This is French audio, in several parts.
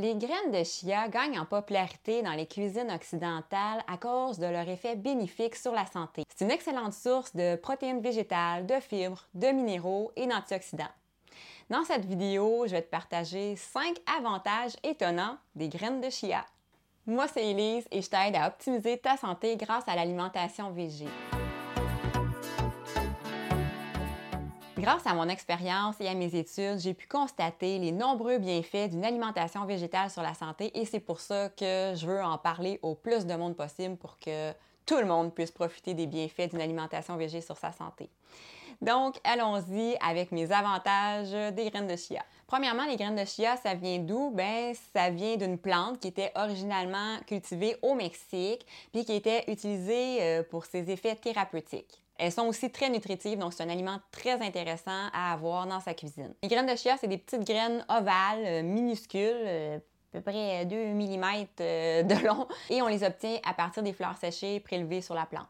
Les graines de chia gagnent en popularité dans les cuisines occidentales à cause de leur effet bénéfique sur la santé. C'est une excellente source de protéines végétales, de fibres, de minéraux et d'antioxydants. Dans cette vidéo, je vais te partager 5 avantages étonnants des graines de chia. Moi, c'est Elise et je t'aide à optimiser ta santé grâce à l'alimentation végé. Grâce à mon expérience et à mes études, j'ai pu constater les nombreux bienfaits d'une alimentation végétale sur la santé et c'est pour ça que je veux en parler au plus de monde possible pour que tout le monde puisse profiter des bienfaits d'une alimentation végétale sur sa santé. Donc, allons-y avec mes avantages des graines de chia. Premièrement, les graines de chia, ça vient d'où? Ben, ça vient d'une plante qui était originalement cultivée au Mexique, puis qui était utilisée euh, pour ses effets thérapeutiques. Elles sont aussi très nutritives, donc c'est un aliment très intéressant à avoir dans sa cuisine. Les graines de chia, c'est des petites graines ovales, euh, minuscules, euh, à peu près 2 mm euh, de long, et on les obtient à partir des fleurs séchées prélevées sur la plante.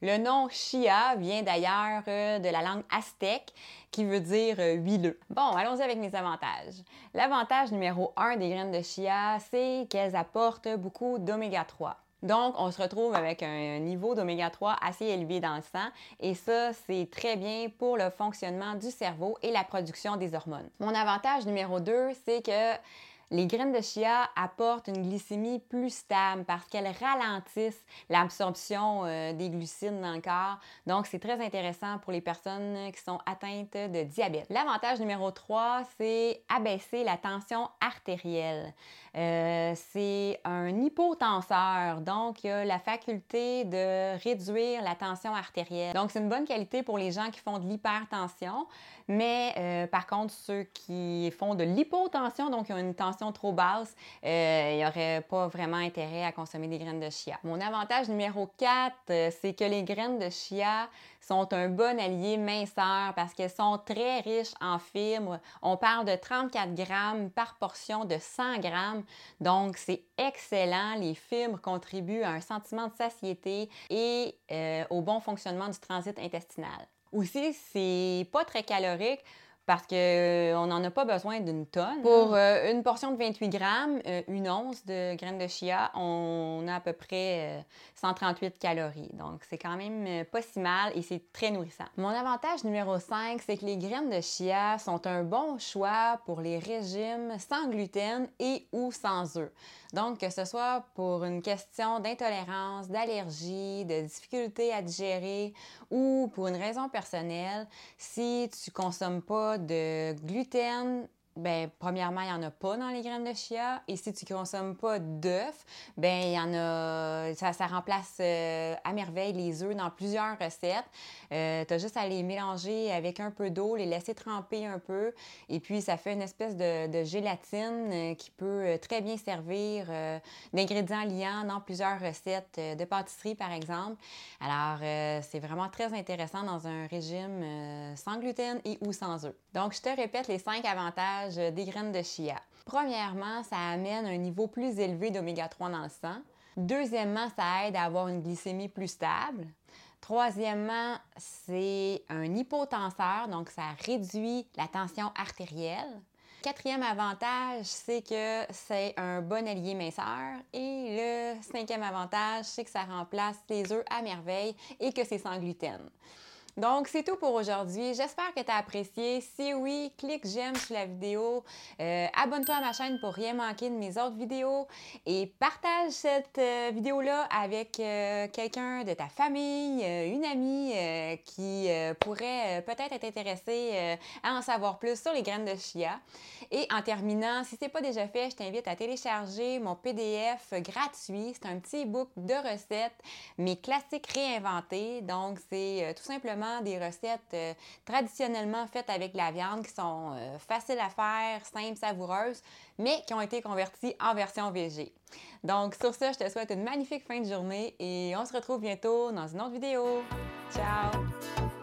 Le nom chia vient d'ailleurs de la langue aztèque qui veut dire huileux. Bon, allons-y avec mes avantages. L'avantage numéro 1 des graines de chia, c'est qu'elles apportent beaucoup d'oméga 3. Donc, on se retrouve avec un niveau d'oméga 3 assez élevé dans le sang et ça, c'est très bien pour le fonctionnement du cerveau et la production des hormones. Mon avantage numéro 2, c'est que les graines de chia apportent une glycémie plus stable parce qu'elles ralentissent l'absorption euh, des glucides dans le corps. Donc, c'est très intéressant pour les personnes qui sont atteintes de diabète. L'avantage numéro 3, c'est abaisser la tension artérielle. Euh, c'est un hypotenseur, donc il a la faculté de réduire la tension artérielle. Donc, c'est une bonne qualité pour les gens qui font de l'hypertension, mais euh, par contre, ceux qui font de l'hypotension, donc qui ont une tension trop basse, euh, il n'y aurait pas vraiment intérêt à consommer des graines de chia. Mon avantage numéro 4, euh, c'est que les graines de chia sont un bon allié minceur parce qu'elles sont très riches en fibres. On parle de 34 grammes par portion de 100 grammes. Donc, c'est excellent. Les fibres contribuent à un sentiment de satiété et euh, au bon fonctionnement du transit intestinal. Aussi, c'est pas très calorique parce qu'on euh, n'en a pas besoin d'une tonne. Pour euh, une portion de 28 grammes, euh, une once de graines de chia, on a à peu près 138 calories. Donc, c'est quand même pas si mal et c'est très nourrissant. Mon avantage numéro 5, c'est que les graines de chia sont un bon choix pour les régimes sans gluten et ou sans œufs. Donc, que ce soit pour une question d'intolérance, d'allergie, de difficulté à digérer ou pour une raison personnelle, si tu consommes pas de gluten, ben, premièrement, il n'y en a pas dans les graines de chia. Et si tu ne consommes pas d'œufs, ben, il y en a. Ça, remplace euh, à merveille les œufs dans plusieurs recettes. Euh, tu as juste à les mélanger avec un peu d'eau, les laisser tremper un peu. Et puis, ça fait une espèce de, gélatine euh, qui peut très bien servir d'ingrédients liants dans plusieurs recettes de pâtisserie, par exemple. Alors, c'est vraiment très intéressant dans un régime sans gluten et ou sans œufs. Donc, je te répète les cinq avantages des graines de chia. Premièrement, ça amène un niveau plus élevé d'oméga 3 dans le sang. Deuxièmement, ça aide à avoir une glycémie plus stable. Troisièmement, c'est un hypotenseur, donc ça réduit la tension artérielle. Quatrième avantage, c'est que c'est un bon allié minceur. Et le cinquième avantage, c'est que ça remplace les œufs à merveille et que c'est sans gluten. Donc, c'est tout pour aujourd'hui. J'espère que tu as apprécié. Si oui, clique j'aime sur la vidéo. Euh, abonne-toi à ma chaîne pour rien manquer de mes autres vidéos. Et partage cette euh, vidéo-là avec euh, quelqu'un de ta famille, une amie qui pourrait peut-être être intéressée à en savoir plus sur les graines de chia. Et en terminant, si ce n'est pas déjà fait, je t'invite à télécharger mon PDF gratuit. C'est un petit e-book de recettes, mes classiques réinventés. Donc, c'est tout simplement des recettes euh, traditionnellement faites avec la viande qui sont euh, faciles à faire, simples, savoureuses, mais qui ont été converties en version végé. Donc sur ce, je te souhaite une magnifique fin de journée et on se retrouve bientôt dans une autre vidéo. Ciao!